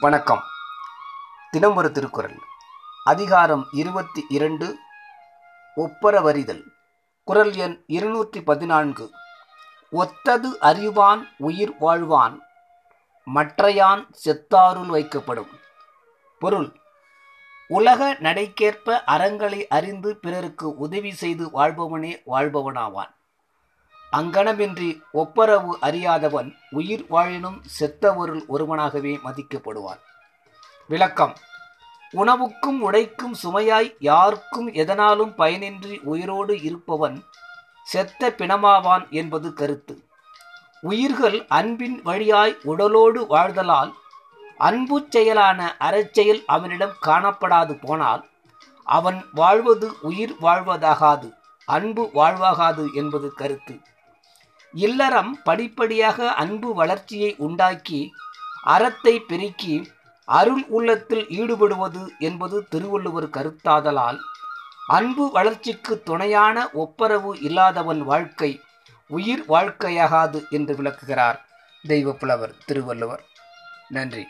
வணக்கம். தினம் ஒரு திருக்குறள். அதிகாரம் இருபத்தி இரண்டு ஒப்பரவரிதல் குரல் எண் இருநூற்றி பதினான்கு. ஒத்தது அறிவான் உயிர் வாழ்வான். மற்றையான் செத்தாருள் வைக்கப்படும். பொருள் உலக நடைக்கேற்ப அறங்களை அறிந்து பிறருக்கு உதவி செய்து வாழ்பவனே வாழ்பவனாவான். அங்கனமின்றி ஒப்பரவு அறியாதவன் உயிர் வாழினும் செத்தவருள் ஒருவனாகவே மதிக்கப்படுவான். விளக்கம் உணவுக்கும் உடைக்கும் சுமையாய் யாருக்கும் எதனாலும் பயனின்றி உயிரோடு இருப்பவன் செத்த பிணமாவான் என்பது கருத்து. உயிர்கள் அன்பின் வழியாய் உடலோடு வாழ்தலால் அன்பு செயலான அறச்செயல் அவனிடம் காணப்படாது போனால் அவன் வாழ்வது உயிர் வாழ்வதாகாது அன்பு வாழ்வாகாது என்பது கருத்து. இல்லறம் படிப்படியாக அன்பு வளர்ச்சியை உண்டாக்கி அறத்தை பெருக்கி அருள் உள்ளத்தில் ஈடுபடுவது என்பது திருவள்ளுவர் கருத்தாதலால் அன்பு வளர்ச்சிக்கு துணையான ஒப்பரவு இல்லாதவன் வாழ்க்கை உயிர் வாழ்க்கையாகாது என்று விளக்குகிறார் தெய்வப்புலவர் திருவள்ளுவர். நன்றி.